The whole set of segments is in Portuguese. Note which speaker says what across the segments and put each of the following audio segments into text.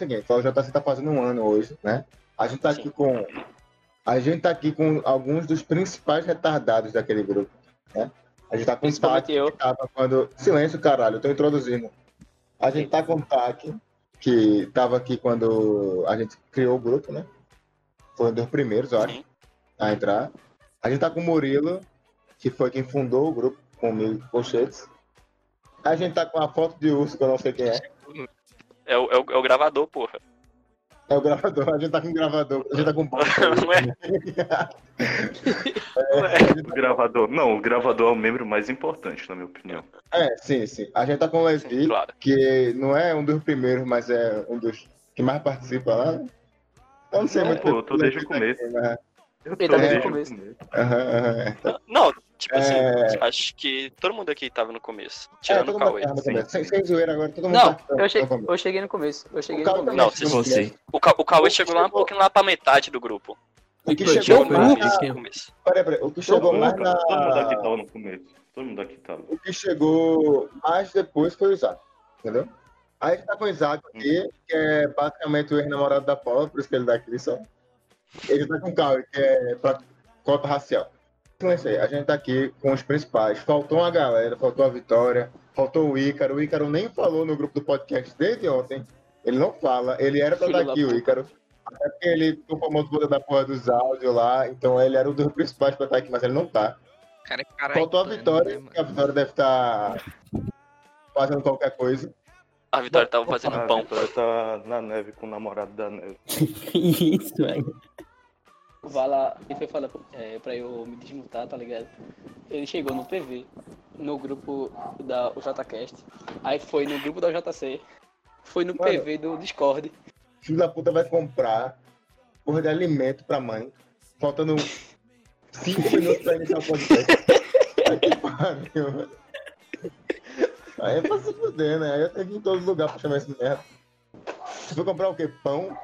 Speaker 1: O seguinte, o JC tá fazendo um ano hoje, né? A gente tá
Speaker 2: Sim.
Speaker 1: aqui com. A gente tá aqui com alguns dos principais retardados daquele grupo, né? A gente tá com o Taki,
Speaker 2: eu.
Speaker 1: que tava quando. Silêncio, caralho, eu tô introduzindo. A gente tá com o Taki, que tava aqui quando a gente criou o grupo, né? Foi um dos primeiros, eu acho,
Speaker 2: Sim.
Speaker 1: a entrar. A gente tá com o Murilo, que foi quem fundou o grupo comigo, Colchetes. A gente tá com a foto de urso, que eu não sei quem é.
Speaker 2: É o, é o, é o gravador, porra.
Speaker 1: É o gravador, a gente tá com o gravador, a gente tá com o
Speaker 2: Não é?
Speaker 3: O gravador. Não, o gravador é o membro mais importante, na minha opinião.
Speaker 1: É, sim, sim. A gente tá com o
Speaker 2: Sim, claro.
Speaker 1: que não é um dos primeiros, mas é um dos que mais participa lá. Eu não sei
Speaker 3: Não,
Speaker 1: muito.
Speaker 3: pô, eu tô desde o
Speaker 1: tá aqui, mas-
Speaker 3: Eu
Speaker 2: Ele
Speaker 3: tô
Speaker 2: desde o começo.
Speaker 1: Aham, aham, é.
Speaker 2: Não, tipo assim,
Speaker 1: É.
Speaker 2: acho que todo mundo aqui tava no começo.
Speaker 1: É,
Speaker 2: Tirando o Cauê.
Speaker 1: Sem, sem zoeira agora, todo mundo
Speaker 4: Não,
Speaker 1: tá
Speaker 4: eu, che
Speaker 1: no começo.
Speaker 4: eu cheguei no começo. Eu cheguei
Speaker 1: O
Speaker 4: no começo.
Speaker 2: Não,
Speaker 5: Você.
Speaker 2: O, Ca- o Cauê chegou lá um pouquinho lá pra metade do grupo.
Speaker 1: O que chegou mais na...
Speaker 2: No começo.
Speaker 1: Peraí, peraí. O que chegou mais
Speaker 3: cara, todo mundo aqui
Speaker 1: na...
Speaker 3: tava no começo. Todo mundo aqui tava.
Speaker 1: O que chegou mais depois foi o Isaac, entendeu? Aí tá com o Isaac aqui, que é basicamente o ex-namorado da Paula, por isso que ele dá aqui só. Ele tá com o Cauê, que é pra cota racial. Então é a gente tá aqui com os principais. Faltou uma galera, faltou a Vitória, faltou o Ícaro. O Ícaro nem falou no grupo do podcast desde ontem. Ele não fala, ele era pra
Speaker 2: Filho
Speaker 1: estar aqui, o
Speaker 2: puta.
Speaker 1: Ícaro. Até porque ele ficou famoso por da porra dos áudios lá, então ele era um dos principais pra estar aqui, mas ele não tá.
Speaker 5: Cara, é caralho.
Speaker 1: Faltou a Vitória,
Speaker 5: né, mano?
Speaker 1: que a Vitória deve estar fazendo qualquer coisa.
Speaker 2: A Vitória tava fazendo
Speaker 3: A
Speaker 2: pão.
Speaker 3: Vitória tá na neve com o namorado da neve.
Speaker 4: Isso, velho.
Speaker 6: O Vala, ele foi falar é, pra eu me desmutar, tá ligado? Ele chegou no PV, no grupo da JCast, aí foi no grupo da JC, foi no
Speaker 1: Mano.
Speaker 6: PV do Discord.
Speaker 1: filho da puta vai comprar porra de alimento pra mãe, faltando cinco minutos pra iniciar o podcast. Que pariu, velho. Aí é pra se fuder, né? Aí eu tenho que ir em todo lugar pra chamar esse merda. Se for comprar o quê? Pão?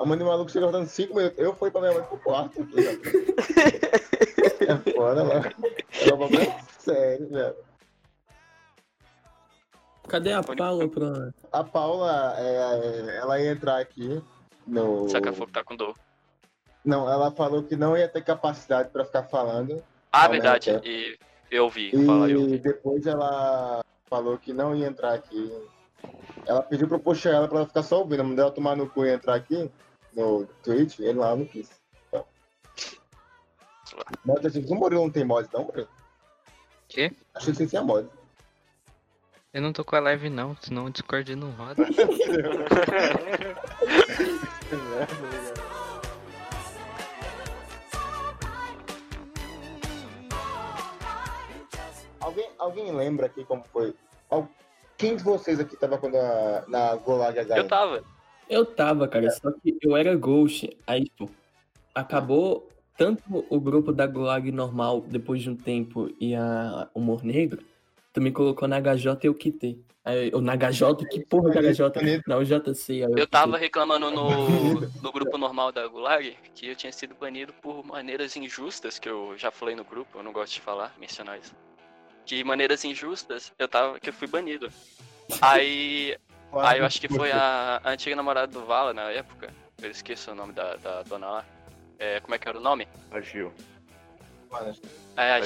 Speaker 1: A mãe do maluco chega faltando cinco minutos. Eu fui pra minha mãe pro quarto. velho. É foda, mano. É um problema sério, velho.
Speaker 4: Cadê a Paula pra.
Speaker 1: A Paula, é, ela ia entrar aqui no.
Speaker 2: Saca fogo tá com dor.
Speaker 1: Não, ela falou que não ia ter capacidade pra ficar falando.
Speaker 2: Ah, verdade. E eu vi, fala eu.
Speaker 1: E
Speaker 2: vi.
Speaker 1: depois ela falou que não ia entrar aqui. Ela pediu pra eu puxar ela pra ela ficar só ouvindo. Mandei ela tomar no cu e entrar aqui no Twitch. Ele lá não quis. Mas assim, o Murilo não tem mod, não, Murilo?
Speaker 5: Quê?
Speaker 1: Achei que você tinha mod.
Speaker 5: Eu não tô com a live não, senão o Discord não roda.
Speaker 1: Alguém, alguém lembra aqui como foi? Quem de vocês aqui tava quando a, na Golag HM?
Speaker 2: Eu tava.
Speaker 4: Eu tava, cara, só que eu era Ghost. Aí, tipo, acabou tanto o grupo da Gulag normal depois de um tempo e a Humor Negro, tu me colocou na HJ e eu quitei. Aí, ou na HJ, que porra de HJ? Na UJC. aí
Speaker 2: Eu tava reclamando no, no grupo normal da Gulag que eu tinha sido banido por maneiras injustas, que eu já falei no grupo, eu não gosto de falar, mencionar isso. De maneiras injustas, eu tava, que eu fui banido. Aí, aí eu acho que foi a, a antiga namorada do Vala na época, eu esqueço o nome da, da dona lá. É, como é que era o nome? É, a
Speaker 3: A
Speaker 2: Gil,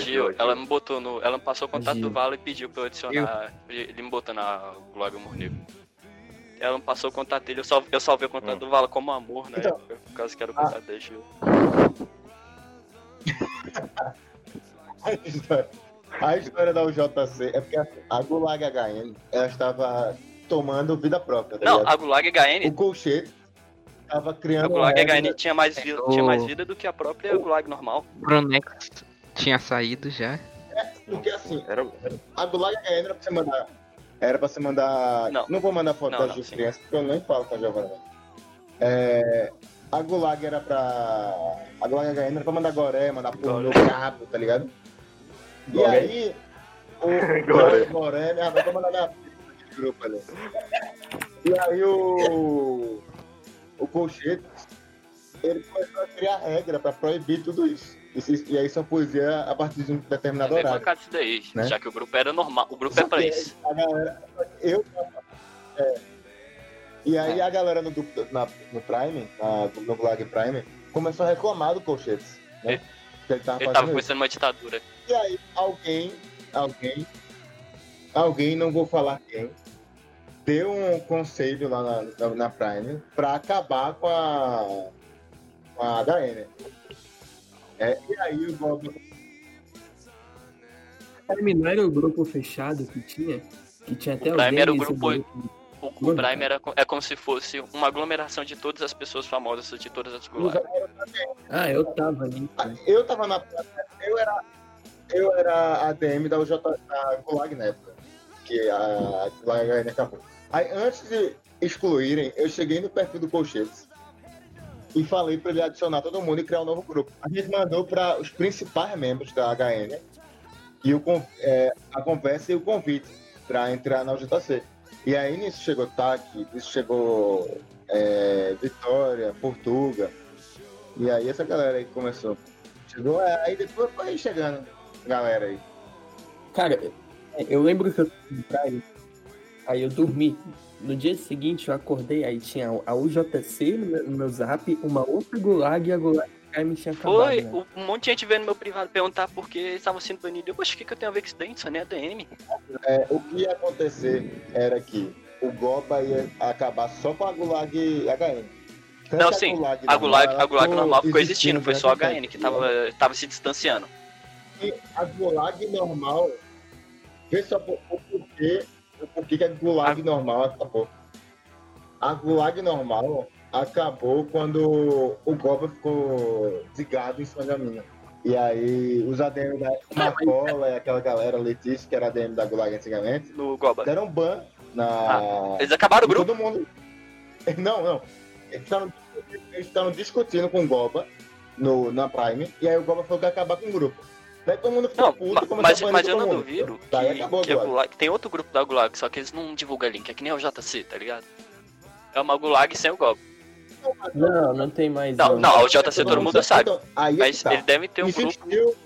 Speaker 3: Gil, a Gil.
Speaker 2: ela me botou no. Ela me passou o contato do Vala e pediu pra eu adicionar. Ele me botou na Glória Amor Negro. Ela me passou o contato dele, eu, sal, eu salvei o contato
Speaker 3: Hum.
Speaker 2: do Vala como amor na
Speaker 1: Então,
Speaker 2: época, por causa que era o
Speaker 1: ah.
Speaker 2: contato da Gil.
Speaker 1: A história, a história da UJC é porque a Gulag HN ela estava tomando vida própria, tá
Speaker 2: Não,
Speaker 1: ligado?
Speaker 2: a Gulag HN,
Speaker 1: O Colchete estava
Speaker 2: a
Speaker 1: criando uma
Speaker 2: Gulag HN tinha mais, vida,
Speaker 5: o-
Speaker 2: tinha mais vida do que a própria Gulag normal.
Speaker 5: O Brunex tinha saído já.
Speaker 1: Porque assim,
Speaker 3: Era,
Speaker 1: a Gulag HN era pra você mandar. Era pra você mandar.
Speaker 2: Não.
Speaker 1: vou mandar foto
Speaker 2: Não,
Speaker 1: das
Speaker 2: não,
Speaker 1: crianças, porque eu nem falo com a Giovana. É, a Gulag era pra. A Gulag HN era pra mandar goré, mandar pornô brabo, tá ligado? E
Speaker 3: Goré.
Speaker 1: aí. O
Speaker 3: Goré.
Speaker 1: Goré, minha mãe vai mandar minha filha no grupo ali. E aí o. O Colchete, ele começou a criar regra pra proibir tudo isso. E, e aí só poesia a partir de um
Speaker 2: É
Speaker 1: determinado
Speaker 2: bem
Speaker 1: horário.
Speaker 2: bancado isso daí,
Speaker 1: Né?
Speaker 2: já que o grupo era normal. O grupo
Speaker 1: Só
Speaker 2: é pra
Speaker 1: que
Speaker 2: isso.
Speaker 1: A galera, eu, é, E aí a galera no, grupo- na- no Prime, na, no Gulag Prime, começou a reclamar do Colchetes. Né? Que ele tava
Speaker 2: Ele tava começando uma ditadura.
Speaker 1: E aí alguém, alguém, alguém, não vou falar quem, deu um conselho lá na, na, na Prime pra acabar com a, com a HN. É, e aí o Bob
Speaker 4: Prime não era o grupo fechado que tinha? Que tinha até
Speaker 2: O Prime era o grupo-
Speaker 4: grupo-
Speaker 2: O, o. Prime era, é como se fosse uma aglomeração de todas as pessoas famosas de todas as gulags.
Speaker 4: Ah, eu tava ali.
Speaker 1: Eu tava na Prime, eu era, eu era ADM da, UJ, da Gulag na época, que a Gulag HN acabou. Aí antes de excluírem, eu cheguei no perfil do Colchetes e falei pra ele adicionar todo mundo e criar um novo grupo. A gente mandou para os principais membros da HN e o, é, a conversa e o convite para entrar na UJC. E aí nisso chegou TAC, nisso chegou é, Vitória, Portuga. E aí essa galera aí começou. Chegou, é, aí depois foi chegando galera aí.
Speaker 4: Cara, eu lembro que eu aí eu dormi. No dia seguinte eu acordei, aí tinha a UJC no meu, zap, uma outra Gulag e a Gulag Prime tinha acabado.
Speaker 2: Foi,
Speaker 4: né?
Speaker 2: um monte de gente veio no meu privado perguntar por que eles estavam sendo banidos. Eu, poxa, o que, que eu tenho a ver com isso daí? Isso não é ADM.
Speaker 1: É, o que ia acontecer era que o Goba ia acabar só com a Gulag HN. Tanto
Speaker 2: Não, sim,
Speaker 1: Gulag
Speaker 2: A Gulag,
Speaker 1: normal,
Speaker 2: a Gulag normal ficou existindo, foi só a HN que tava, tava se distanciando.
Speaker 1: E a Gulag normal, vê só por- o porquê, o porquê que a Gulag normal acabou. A Gulag normal acabou quando o Goba ficou desligado em cima da mina. E aí os ADM da Marcola e aquela galera, Letícia, que era ADM da Gulag antigamente,
Speaker 2: No Goba.
Speaker 1: deram ban na.
Speaker 2: Eles acabaram o grupo.
Speaker 1: Todo mundo. Não, não. Eles estavam eles estavam discutindo com o Goba no, na Prime, e aí o Goba falou que ia acabar com o grupo. Daí todo mundo ficou
Speaker 2: Não,
Speaker 1: puto
Speaker 2: mas, mas eu não
Speaker 1: mundo.
Speaker 2: duvido
Speaker 1: Daí
Speaker 2: que,
Speaker 1: acabou
Speaker 2: que a
Speaker 1: agora.
Speaker 2: Gulag, tem outro grupo da Gulag, só que eles não divulgam link, é que nem o JC, tá ligado? É uma Gulag sem o Goba.
Speaker 4: Não, não tem mais.
Speaker 2: Não, não, o JC todo mundo sabe.
Speaker 1: Então, aí é que
Speaker 2: Mas
Speaker 1: tá.
Speaker 2: ele deve ter um grupo.
Speaker 1: existiu,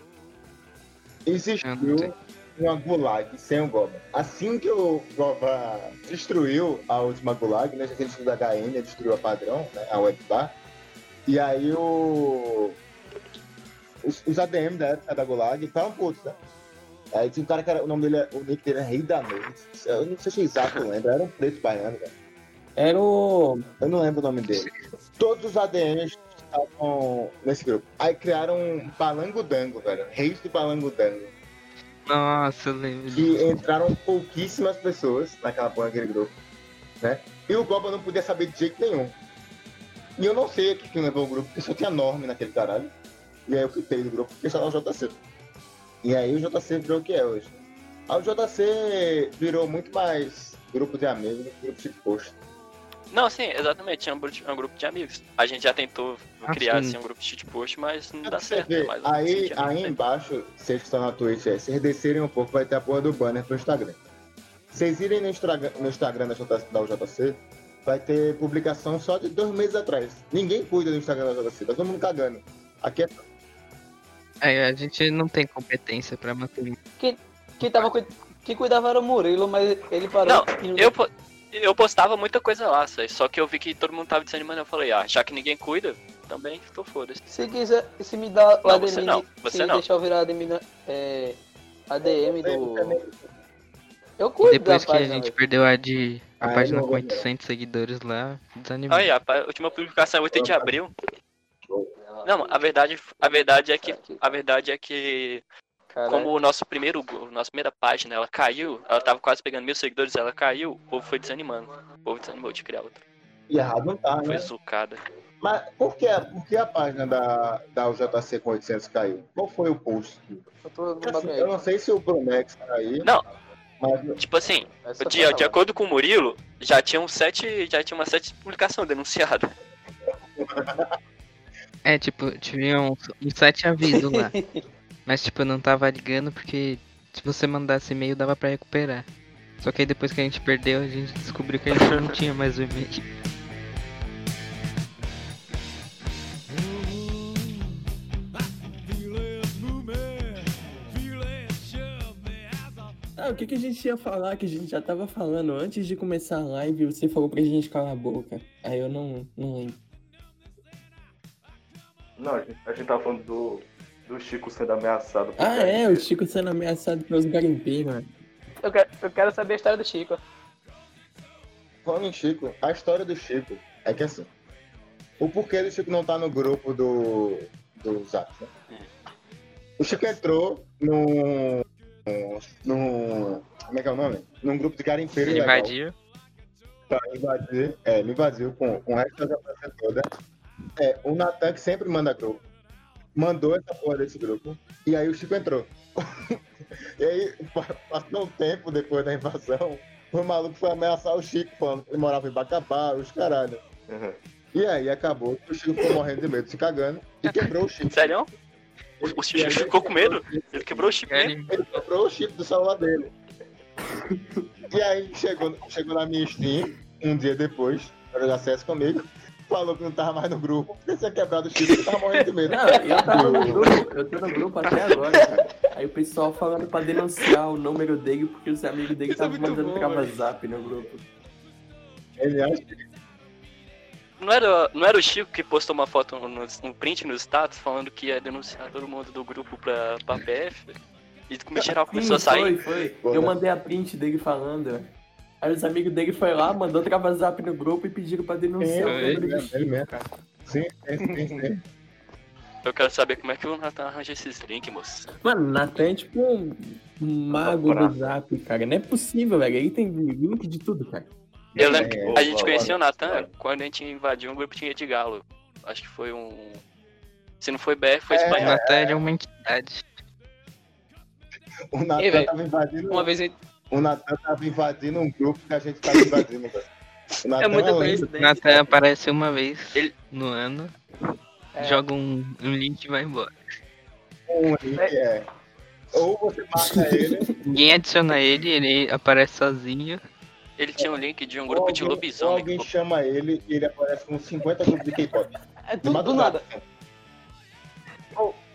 Speaker 5: não
Speaker 1: existiu uma Gulag sem o Goba. Assim que o Goba destruiu a última Gulag, né? Já que ele destruiu a HN, destruiu a padrão, né? A Webbar. E aí o. Os, os ADM da época da Gulag estavam putos, né? Aí tinha um cara que era, o nome dele, é- o nick dele é Rei da Noite. Eu não sei se é exato, eu lembro. Era um preto baiano, velho.
Speaker 4: Era o.
Speaker 1: Eu não lembro o nome dele. Todos os ADMs estavam nesse grupo. Aí criaram um Balangodango, velho. Reis do Balangodango.
Speaker 5: Nossa, eu lembro.
Speaker 1: Que entraram pouquíssimas pessoas naquela porra daquele grupo. Né? E o Goba não podia saber de jeito nenhum. E eu não sei o que que levou o grupo, porque só tinha norme naquele caralho. E aí eu quitei do grupo porque era o JC. E aí o JC virou o que é hoje. Aí o JC virou muito mais grupo de amigos do que grupo de post.
Speaker 2: Não, sim, exatamente, tinha um, grupo- um grupo de amigos. A gente já tentou
Speaker 5: Ah,
Speaker 2: criar
Speaker 5: sim.
Speaker 2: assim, um grupo de shitpost, mas não
Speaker 1: É
Speaker 2: dá certo.
Speaker 1: ver,
Speaker 2: é mais um
Speaker 1: aí, aí
Speaker 2: né?
Speaker 1: embaixo, vocês que estão na Twitch, se vocês descerem um pouco, vai ter a porra do banner pro Instagram. Vocês irem no, Instagram- no Instagram da, J- da UJC, vai ter publicação só de dois meses atrás. Ninguém cuida do Instagram da UJC, tá todo mundo cagando. Aqui é
Speaker 5: É, a gente não tem competência pra manter.
Speaker 6: Quem, tava, cu- quem cuidava era o Murilo, mas ele parou.
Speaker 2: Não, Eu, eu postava muita coisa lá, só que eu vi que todo mundo tava desanimando. Eu falei, ah, já que ninguém cuida, também tô foda-se.
Speaker 6: Se quiser, se me dá o
Speaker 2: Não,
Speaker 6: ADM,
Speaker 2: você não, você
Speaker 6: se
Speaker 2: não.
Speaker 6: deixar eu virar ADM, na- é, ADM do... Eu
Speaker 5: E
Speaker 6: cuido
Speaker 5: depois
Speaker 6: da
Speaker 5: que a
Speaker 6: página,
Speaker 5: gente
Speaker 6: velho.
Speaker 5: perdeu a de. A
Speaker 1: Ah,
Speaker 5: página
Speaker 1: não
Speaker 5: com
Speaker 1: vou ver.
Speaker 5: 800 seguidores lá, desanimou.
Speaker 2: Aí, a pa- a última publicação é 8 de abril. Não, a verdade, a verdade é que a verdade é que
Speaker 6: Caralho.
Speaker 2: como o nosso primeiro, a nossa primeira página, ela caiu, ela tava quase pegando mil seguidores, ela caiu, o povo foi desanimando. O povo desanimou de criar outra.
Speaker 1: E errado não tá,
Speaker 2: Foi
Speaker 1: né?
Speaker 2: zucada.
Speaker 1: Mas por que, por que a página da, da UJC com 800 caiu? Qual foi o post?
Speaker 6: Eu tô no
Speaker 1: Assim, eu não sei se o Promex tá aí,
Speaker 2: Não.
Speaker 1: mas
Speaker 2: Tipo assim, de,
Speaker 6: foi
Speaker 2: de acordo com o Murilo, já tinham sete, já tinha umas sete publicações denunciadas.
Speaker 5: É, tipo, tinha uns, uns sete avisos lá. Mas, tipo, eu não tava ligando porque se você mandasse e-mail dava pra recuperar. Só que aí depois que a gente perdeu, a gente descobriu que a gente não tinha mais o e-mail.
Speaker 4: Ah, o que, que a gente ia falar que a gente já tava falando antes de começar a live? Você falou pra gente calar a boca. Aí eu não, não lembro.
Speaker 3: Não, a gente, a gente tava falando do, do Chico sendo ameaçado.
Speaker 4: Ah, é, o Chico sendo ameaçado pelos garimpeiros, mano.
Speaker 6: Eu quero, eu quero saber a história do Chico.
Speaker 1: Falando em Chico, a história do Chico é que assim. O porquê do Chico não tá no grupo do, do Zap, né? O Chico entrou num. num. Como é que é o nome? Num grupo de garimpeiro
Speaker 5: Ele
Speaker 1: legal.
Speaker 5: invadiu.
Speaker 1: Pra invadir. É, me invadiu com, com o resto da família toda. É, o Natan que sempre manda grupo. Mandou essa porra desse grupo. E aí o Chico entrou. e aí, pa- passou um tempo depois da invasão. O maluco foi ameaçar o Chico, falando que ele morava em Bacabá, os caralho.
Speaker 3: Uhum.
Speaker 1: E aí acabou que o Chico ficou morrendo de medo, se cagando, e quebrou o Chico.
Speaker 2: Sério? O, o Chico ficou com medo? Ele quebrou o chip mesmo?
Speaker 1: Ele quebrou o chip do celular dele. E aí chegou, chegou na minha Steam, um dia depois, para dar acesso comigo, falou que não tava mais no grupo, porque tinha quebrado o chip, eu tava morrendo de medo.
Speaker 4: Não, eu tava no grupo, eu tô no grupo até agora, cara. Aí o pessoal falando pra denunciar o número dele porque os amigos dele
Speaker 6: é
Speaker 4: estavam mandando
Speaker 6: bom,
Speaker 4: trava zap no grupo.
Speaker 1: Ele acha que
Speaker 2: Não era, não era o Chico que postou uma foto, no, um print no status falando que ia denunciar todo mundo do grupo pra, pra PF? E geral começou a
Speaker 4: Sim,
Speaker 2: sair.
Speaker 4: foi, foi. Eu mandei a print dele falando. Aí os amigos dele foi lá, mandou trava zap no grupo e pediram pra denunciar
Speaker 1: É,
Speaker 4: o
Speaker 1: ele
Speaker 4: número do
Speaker 1: mesmo, ele mesmo.
Speaker 4: cara.
Speaker 1: sim, sim, sim, sim.
Speaker 2: Eu quero saber como é que o Nathan arranja esses links, moço.
Speaker 4: Mano, Natan é tipo um mago do zap, cara. Não é possível, velho. Ele tem link de tudo, cara.
Speaker 2: Eu lembro que
Speaker 1: É,
Speaker 2: a gente
Speaker 3: é,
Speaker 2: conhecia o Nathan
Speaker 3: é.
Speaker 2: quando a gente invadiu um grupo tinha de galo. Acho que foi um. Se não foi BR, foi
Speaker 1: É,
Speaker 5: O
Speaker 2: espanhol.
Speaker 5: Natália é uma entidade.
Speaker 1: O Natan tava invadindo.
Speaker 6: Uma vez eu...
Speaker 1: O Natan tava invadindo um grupo que a gente tava invadindo, velho. O Natan
Speaker 6: É muita
Speaker 1: lenda.
Speaker 6: coincidência.
Speaker 5: Natan aparece uma vez
Speaker 2: Ele-
Speaker 5: no ano,
Speaker 6: É.
Speaker 5: joga um, um link e vai embora.
Speaker 1: Um link, é. Ou você marca ele,
Speaker 5: Ninguém adiciona ele, ele aparece sozinho.
Speaker 2: Ele tinha um link de um grupo de
Speaker 1: alguém, ou
Speaker 2: lobisomem.
Speaker 1: alguém chama ele e ele aparece com 50 grupos de K-pop.
Speaker 6: É
Speaker 1: De
Speaker 6: tudo do nada.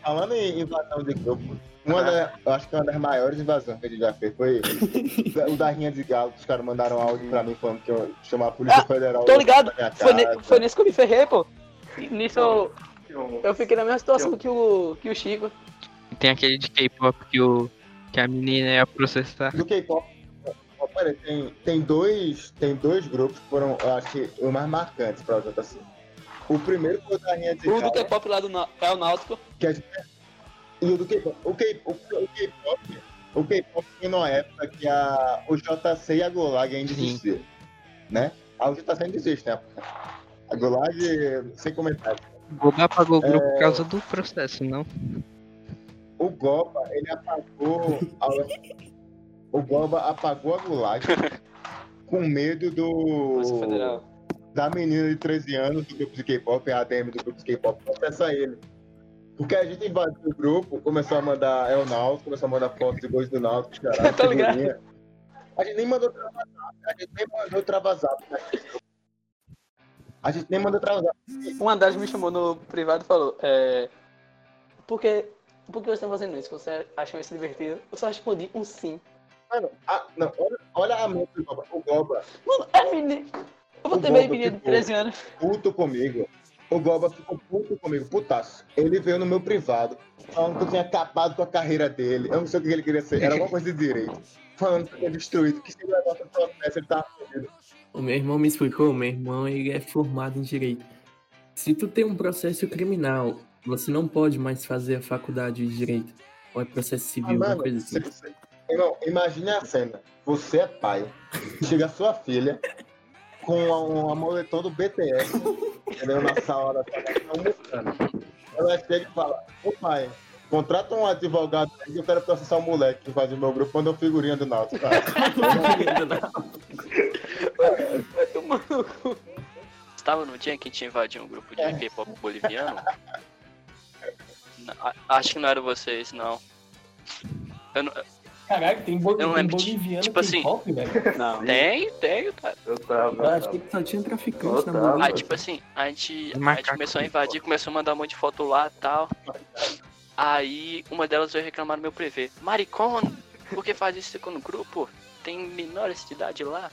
Speaker 1: Falando em invasão de grupo, uma da, eu acho que uma das maiores invasões que a gente já fez foi o da Rinha de Galo, que os caras mandaram áudio pra mim falando que eu chamar a Polícia
Speaker 6: Ah,
Speaker 1: Federal.
Speaker 6: Tô ligado. Foi, ne- foi nesse que eu me ferrei, pô. Nisso eu,
Speaker 3: Eu-
Speaker 6: fiquei na mesma situação que o, que o Chico.
Speaker 5: Tem aquele de K-pop que, o, que a menina ia processar.
Speaker 1: Do K-pop, tem, tem, dois, tem dois grupos que foram, eu acho que, os mais marcantes pra eu assim. O primeiro foi o da Rinha de
Speaker 6: O do K-pop lá do é o Náutico.
Speaker 1: que gente... E o do K-pop. O K-pop o K-pop foi numa época que a, o JC e a Golag ainda existiam, né? A JC ainda existe, né? A Golag, sem comentário.
Speaker 5: O Boba apagou o grupo por causa do processo, não?
Speaker 1: O Goba, ele apagou. A... O Goba apagou a Gulag com medo do. Da menina de 13 anos do grupo de K-pop, a ADM do grupo de K-pop, processar ele. Porque a gente invadiu o grupo, começou a mandar El Náutico, começou a mandar fotos de gols do Náutico, caralho.
Speaker 6: Tá ligado?
Speaker 1: A gente nem mandou travazap, a gente nem mandou travazap. A gente nem mandou travazap.
Speaker 6: Um Andrade me chamou no privado e falou, é. Por que, por que vocês estão fazendo isso? Você acham isso divertido? Eu só respondi um sim.
Speaker 1: Mano, não, olha, olha a mente do Goba. O Goba,
Speaker 6: Mano, é menino. Eu vou
Speaker 1: O
Speaker 6: ter meio menino de
Speaker 1: ficou-
Speaker 6: 13 anos.
Speaker 1: puto comigo. O Goba ficou puto comigo, putaço. Ele veio no meu privado, falando que eu tinha acabado com a carreira dele. Eu não sei o que ele queria ser, era alguma coisa de direito. Falando que eu tinha destruído, que se ele levasse o processo, ele tava fodido.
Speaker 4: O meu irmão me explicou, meu irmão ele é formado em direito. Se tu tem um processo criminal, você não pode mais fazer a faculdade de direito. Ou é processo
Speaker 1: Ah,
Speaker 4: civil, alguma
Speaker 1: mano,
Speaker 4: coisa assim.
Speaker 1: cê- cê- Irmão, imagine a cena. Você é pai, chega sua filha com uma moletom do BTS, entendeu? Na sala da sala, tá almoçando. Ela chega e fala, ô pai, contrata um advogado aí que eu quero processar um moleque que invadiu meu grupo, mandou figurinha do Náutico, cara.
Speaker 6: Vai tomar no cu.
Speaker 2: Estava no dia que a gente invadiu um grupo de
Speaker 1: É.
Speaker 2: K-pop boliviano? A- Acho que não era vocês, não. Eu não-
Speaker 4: Caralho, tem, bo
Speaker 2: não
Speaker 4: tem
Speaker 2: lembro,
Speaker 4: boliviano
Speaker 2: tipo assim-
Speaker 4: velho.
Speaker 6: Não.
Speaker 2: Tem, tem, cara.
Speaker 3: Eu tava.
Speaker 4: Eu achei que só tinha traficante na. Bolívia.
Speaker 2: Aí, tipo assim, a gente, a gente começou a invadir, começou a mandar um monte de foto lá e tal. Aí, uma delas veio reclamar no meu privê. Maricona! Por que faz isso no grupo? Tem menores de idade lá?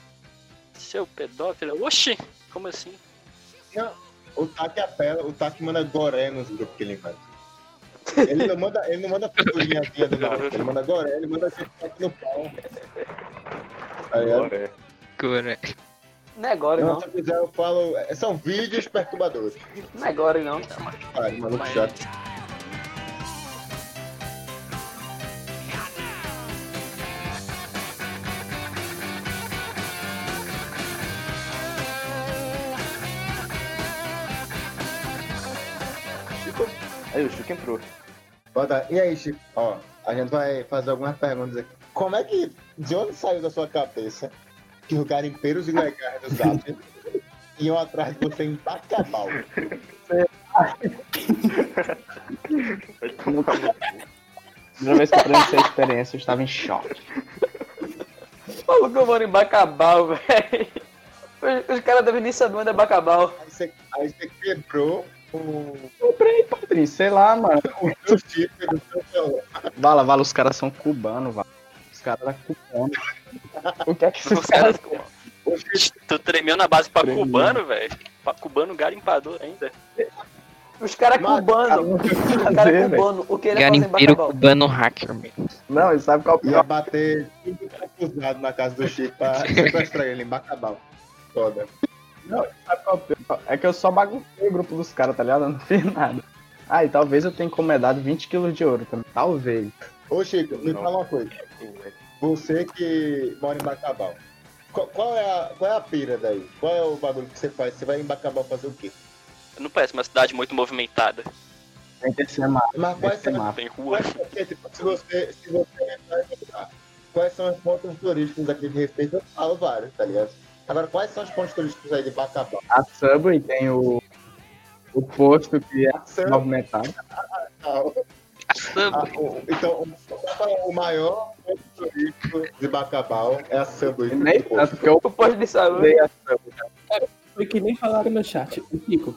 Speaker 2: Seu pedófilo? Oxi! Como assim?
Speaker 1: O Taki apela, o Taki manda goré nos grupos que ele invade. Ele não manda, ele não manda figurinha do. Ele manda goré, ele manda assim, Taki no pau. Tá?
Speaker 3: Agora é.
Speaker 5: Cura.
Speaker 6: Não é agora
Speaker 1: Não,
Speaker 6: não.
Speaker 1: se eu quiser, eu falo. é, São vídeos perturbadores.
Speaker 6: Não é agora não.
Speaker 1: Pare, maluco chato.
Speaker 3: Aí o Chico entrou.
Speaker 1: Bota- E aí, Chico? Ó, a gente vai fazer algumas perguntas aqui. Como é que. De onde saiu da sua cabeça que os garimpeiros ilegais do Zap iam atrás de você em Bacabal?
Speaker 7: Primeira vez que eu essa experiência, eu estava em choque.
Speaker 6: Maluco, eu moro em Bacabal, velho. Os, os caras devem nem saber onde é Bacabal.
Speaker 1: Aí você, aí você quebrou
Speaker 7: Comprei, Patrícia, sei lá, mano.
Speaker 1: o seu chip do seu celular.
Speaker 7: Vala, vala, os caras são cubanos, vala. Os caras eram cubanos. O que é que esses
Speaker 2: Os caras.
Speaker 7: caras...
Speaker 2: Tu tremeu na base pra
Speaker 7: Tremeu.
Speaker 2: cubano, velho? Pra cubano garimpador ainda.
Speaker 6: Os caras cubano. Os caras cubano. O que ele
Speaker 5: Garimpeiro
Speaker 6: Bacabal?
Speaker 5: cubano hacker, meu.
Speaker 7: Não, e sabe qual é o
Speaker 1: Ia bater tudo acusado na casa do Chico pra sequestrar ele em Bacabal. Foda.
Speaker 7: Qual é? É que eu só baguncei o grupo dos caras, tá ligado? Eu não fiz nada. Ah, e talvez eu tenha encomendado 20 quilos de ouro também. Talvez.
Speaker 1: Ô Chico, me
Speaker 3: Não.
Speaker 1: fala uma coisa. Você que mora em Bacabal. Qual, qual é a, qual é a pira daí? Qual é o bagulho que você faz? Você vai em Bacabal fazer o quê?
Speaker 2: Não parece uma cidade muito movimentada.
Speaker 7: Tem que ser mapa.
Speaker 1: Mas quais
Speaker 7: que ser
Speaker 1: são,
Speaker 7: mapa.
Speaker 2: Tem rua.
Speaker 1: porque, tipo, se você, se você quais são os pontos turísticos aqui de respeito? Eu falo vários, tá ligado? Agora, quais são os pontos turísticos aí de Bacabal?
Speaker 7: A Subway tem o, o posto que é
Speaker 1: Samba,
Speaker 7: movimentado.
Speaker 1: ah,
Speaker 2: Samba.
Speaker 1: o- então, o, o maior ponto turístico de Bacabal é a Subway.
Speaker 7: Nem tanto, porque eu
Speaker 6: O posto de saúde.
Speaker 7: usei a Subway.
Speaker 4: Foi que nem falaram no chat. O Kiko,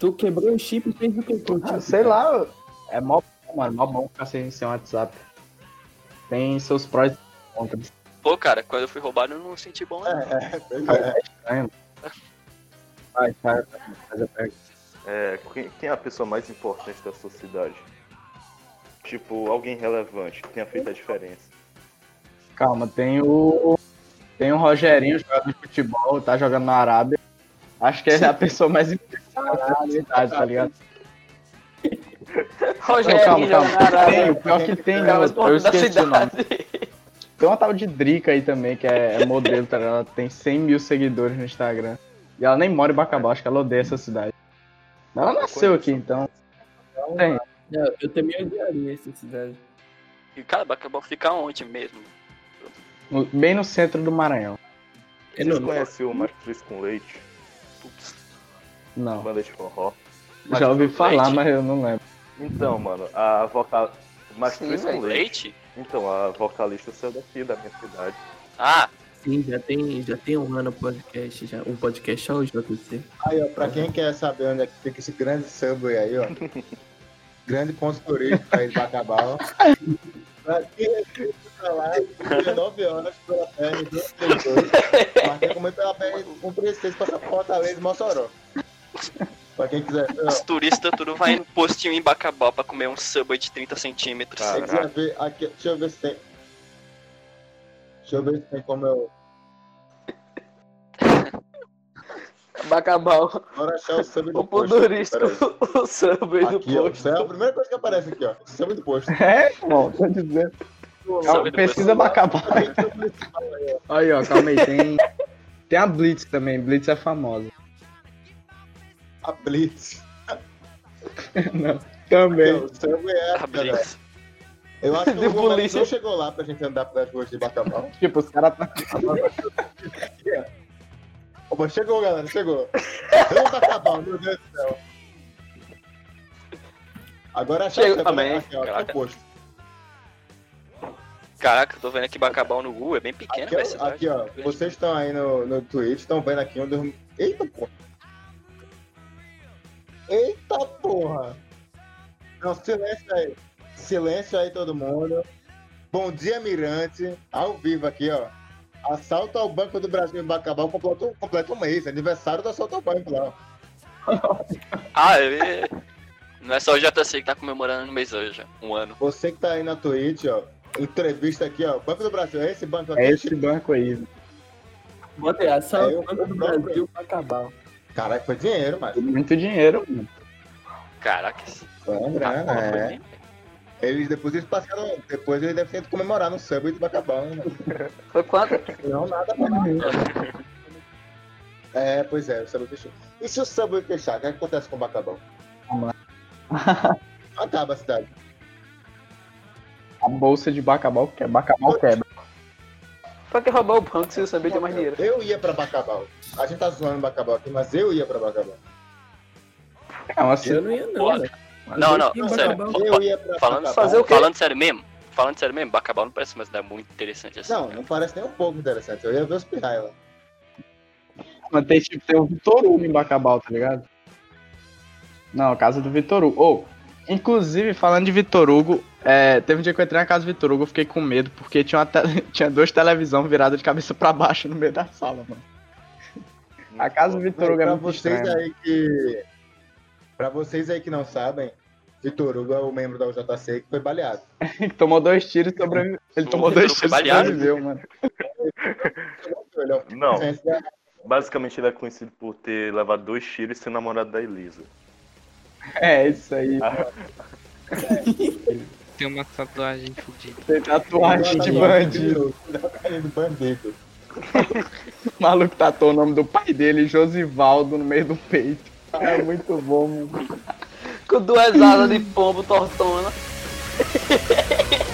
Speaker 4: tu quebrou o chip e fez o que
Speaker 7: Ah, sei lá, é mó bom, mano. Mó bom ficar sem, sem WhatsApp. Tem seus prós e contras.
Speaker 2: Pô, cara, quando eu fui roubado eu não senti bom. não.
Speaker 1: É, é.
Speaker 7: É estranho. Vai, pergunta.
Speaker 3: É, quem, quem é a pessoa mais importante da sua cidade? Tipo, alguém relevante que tenha feito a diferença.
Speaker 7: Calma, tem o. Tem o Rogerinho, jogador de futebol, tá jogando na Arábia. Acho que é a pessoa mais importante da cidade, tá ligado?
Speaker 6: Rogério,
Speaker 7: calma, calma. Tem, o pior que tem,
Speaker 6: mas
Speaker 7: eu, esqueci o nome. Tem uma tal de Drica aí também, que é, é modelo, tá? Ela tem 100 mil seguidores no Instagram. E ela nem mora em Bacabal, acho que ela odeia essa cidade. Mas ela nasceu aqui, então. Tem.
Speaker 4: Não, eu também odiaria essa cidade.
Speaker 2: E, cara, Bacabal fica onde mesmo?
Speaker 7: no- bem no centro do Maranhão.
Speaker 4: É
Speaker 3: Vocês
Speaker 4: no
Speaker 3: conhecem o Matriz com Leite?
Speaker 2: Putz.
Speaker 7: Não.
Speaker 3: Banda de forró?
Speaker 7: Já ouvi
Speaker 2: Leite?
Speaker 7: falar, mas eu não lembro.
Speaker 3: Então, mano, a vocal... Matriz com
Speaker 6: velho.
Speaker 3: Leite.
Speaker 2: Leite?
Speaker 3: Então, a vocalista saiu daqui, da minha cidade.
Speaker 2: Ah,
Speaker 4: Sim, já tem, já tem um ano podcast, já, um podcast ao JC.
Speaker 1: Aí, ó, pra quem quer saber onde é que fica esse grande subway aí, ó. grande ponto turístico aí de Bacabal. Pra quem respeita pra lá, 19 horas pela BR 232. Mas tem como ir pela BR 136 passar por Fortaleza e Mossoró. Pra quem quiser.
Speaker 2: Os turistas tudo vai no postinho em Bacabal pra comer um subway de 30 centímetros.
Speaker 3: Ah.
Speaker 1: quiser ver aqui, deixa eu ver se tem. Deixa eu ver se tem como eu.
Speaker 6: Bacabal.
Speaker 1: Agora achar o sub do
Speaker 6: O
Speaker 1: posto.
Speaker 6: O subway do
Speaker 1: Aqui,
Speaker 6: posto.
Speaker 1: Isso é a primeira coisa que aparece aqui, ó. Sub do posto.
Speaker 7: É, irmão, tô dizendo. Calma, pesquisa Bacabal. Aí, ó, calma aí. Tem, tem a Blitz também. Blitz é famosa.
Speaker 1: A Blitz.
Speaker 7: Não, também.
Speaker 1: ó, O Subway é
Speaker 2: A. Blitz.
Speaker 1: Eu acho que
Speaker 6: De
Speaker 1: o Google
Speaker 6: polícia.
Speaker 1: não chegou lá pra gente andar pelas ruas de Bacabal.
Speaker 7: Tipo, os caras tá.
Speaker 1: Opa, chegou, galera, chegou. Vamos Bacabal, meu Deus do céu. Agora achar
Speaker 6: Chegou
Speaker 1: o
Speaker 6: também.
Speaker 1: Aqui, ó, aqui é
Speaker 2: Caraca.
Speaker 1: posto.
Speaker 2: Caraca, tô vendo aqui Bacabal no Google, é bem pequeno,
Speaker 1: Aqui, ó, aqui, ó. Vocês estão aí no, no Twitch, estão vendo aqui um dos. Eita porra! Eita porra! Não, silêncio aí. Silêncio aí, todo mundo. Bom dia, Mirante. Ao vivo aqui, ó. Assalto ao Banco do Brasil em Bacabal completa um mês. Aniversário do assalto ao banco lá.
Speaker 2: Ah, é... Não é só o JC que tá comemorando no mês hoje, um ano.
Speaker 1: Você que tá aí na Twitch, ó. Entrevista aqui, ó. Banco do Brasil, é esse banco aqui?
Speaker 7: É esse banco aí.
Speaker 4: Bota aí, ação
Speaker 1: É,
Speaker 4: Banco do Brasil pra acabar.
Speaker 1: Caralho, foi dinheiro, mas.
Speaker 7: Muito dinheiro, mano.
Speaker 2: Caraca,
Speaker 1: Foi grana, é. Eles depois eles passaram. Depois eles devem ter comemorar no Subway do Bacabal, né?
Speaker 6: Foi quanto?
Speaker 1: Não, nada pra nada. É, pois é, o Subway fechou. E se o Subway fechar, o que acontece com o Bacabal? Acaba a cidade.
Speaker 7: A bolsa de Bacabal, que é Bacabal quebra.
Speaker 6: Pra que roubar o banco se o Sambi tem mais dinheiro?
Speaker 1: Eu ia pra Bacabal. A gente tá zoando Bacabal aqui, mas eu ia pra Bacabal.
Speaker 7: É uma
Speaker 4: Eu não ia, não, velho. Mas
Speaker 2: Não,
Speaker 4: eu
Speaker 2: não,
Speaker 4: ia
Speaker 2: sério.
Speaker 1: Eu ia pra
Speaker 2: Falando,
Speaker 1: Bacabal.
Speaker 6: fazer o quê?
Speaker 2: falando sério mesmo, falando sério mesmo, Bacabal não parece uma cidade muito interessante assim.
Speaker 1: Não,
Speaker 2: cara.
Speaker 1: não parece nem um pouco interessante. Eu ia ver os pirraia lá.
Speaker 7: Mas tem, tipo, tem o Vitor Hugo em Bacabal, tá ligado? Não, a casa do Vitor Hugo. Ô, inclusive, falando de Vitor Hugo, é, teve um dia que eu entrei na casa do Vitor Hugo, eu fiquei com medo, porque tinha, uma tele- tinha duas televisões viradas de cabeça pra baixo no meio da sala, mano. A casa do Vitor Hugo é
Speaker 1: pra
Speaker 7: muito
Speaker 1: vocês aí que. Pra vocês aí que não sabem, Vitor Hugo é o membro da UJC que foi baleado.
Speaker 7: Ele tomou dois tiros e sobreviveu. Ele tomou dois tiros e
Speaker 2: baleado?
Speaker 7: sobreviveu, mano.
Speaker 3: Não, basicamente ele é conhecido por ter levado dois tiros e ser namorado da Elisa.
Speaker 7: É, isso aí.
Speaker 5: Tem uma tatuagem fodida.
Speaker 7: Tem tatuagem de bandido.
Speaker 1: Tatuagem de bandido.
Speaker 7: O maluco tatuou o nome do pai dele, Josivaldo, no meio do peito. É muito bom, mano.
Speaker 6: Com duas asas de pombo tortona.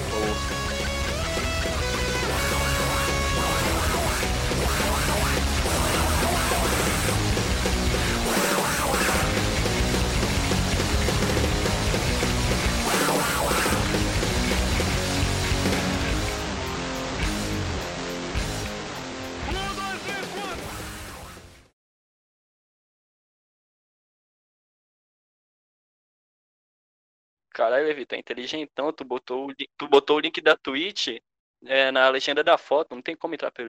Speaker 2: Caralho, Levi, tá inteligentão, tu botou o, tu botou o link da Twitch é, na legenda da foto, não tem como entrar pelo.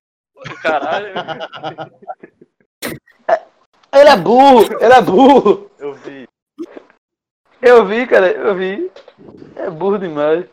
Speaker 2: Caralho,
Speaker 6: Ele é burro! Ele é burro!
Speaker 3: Eu vi.
Speaker 6: Eu vi, cara, eu vi. É burro demais.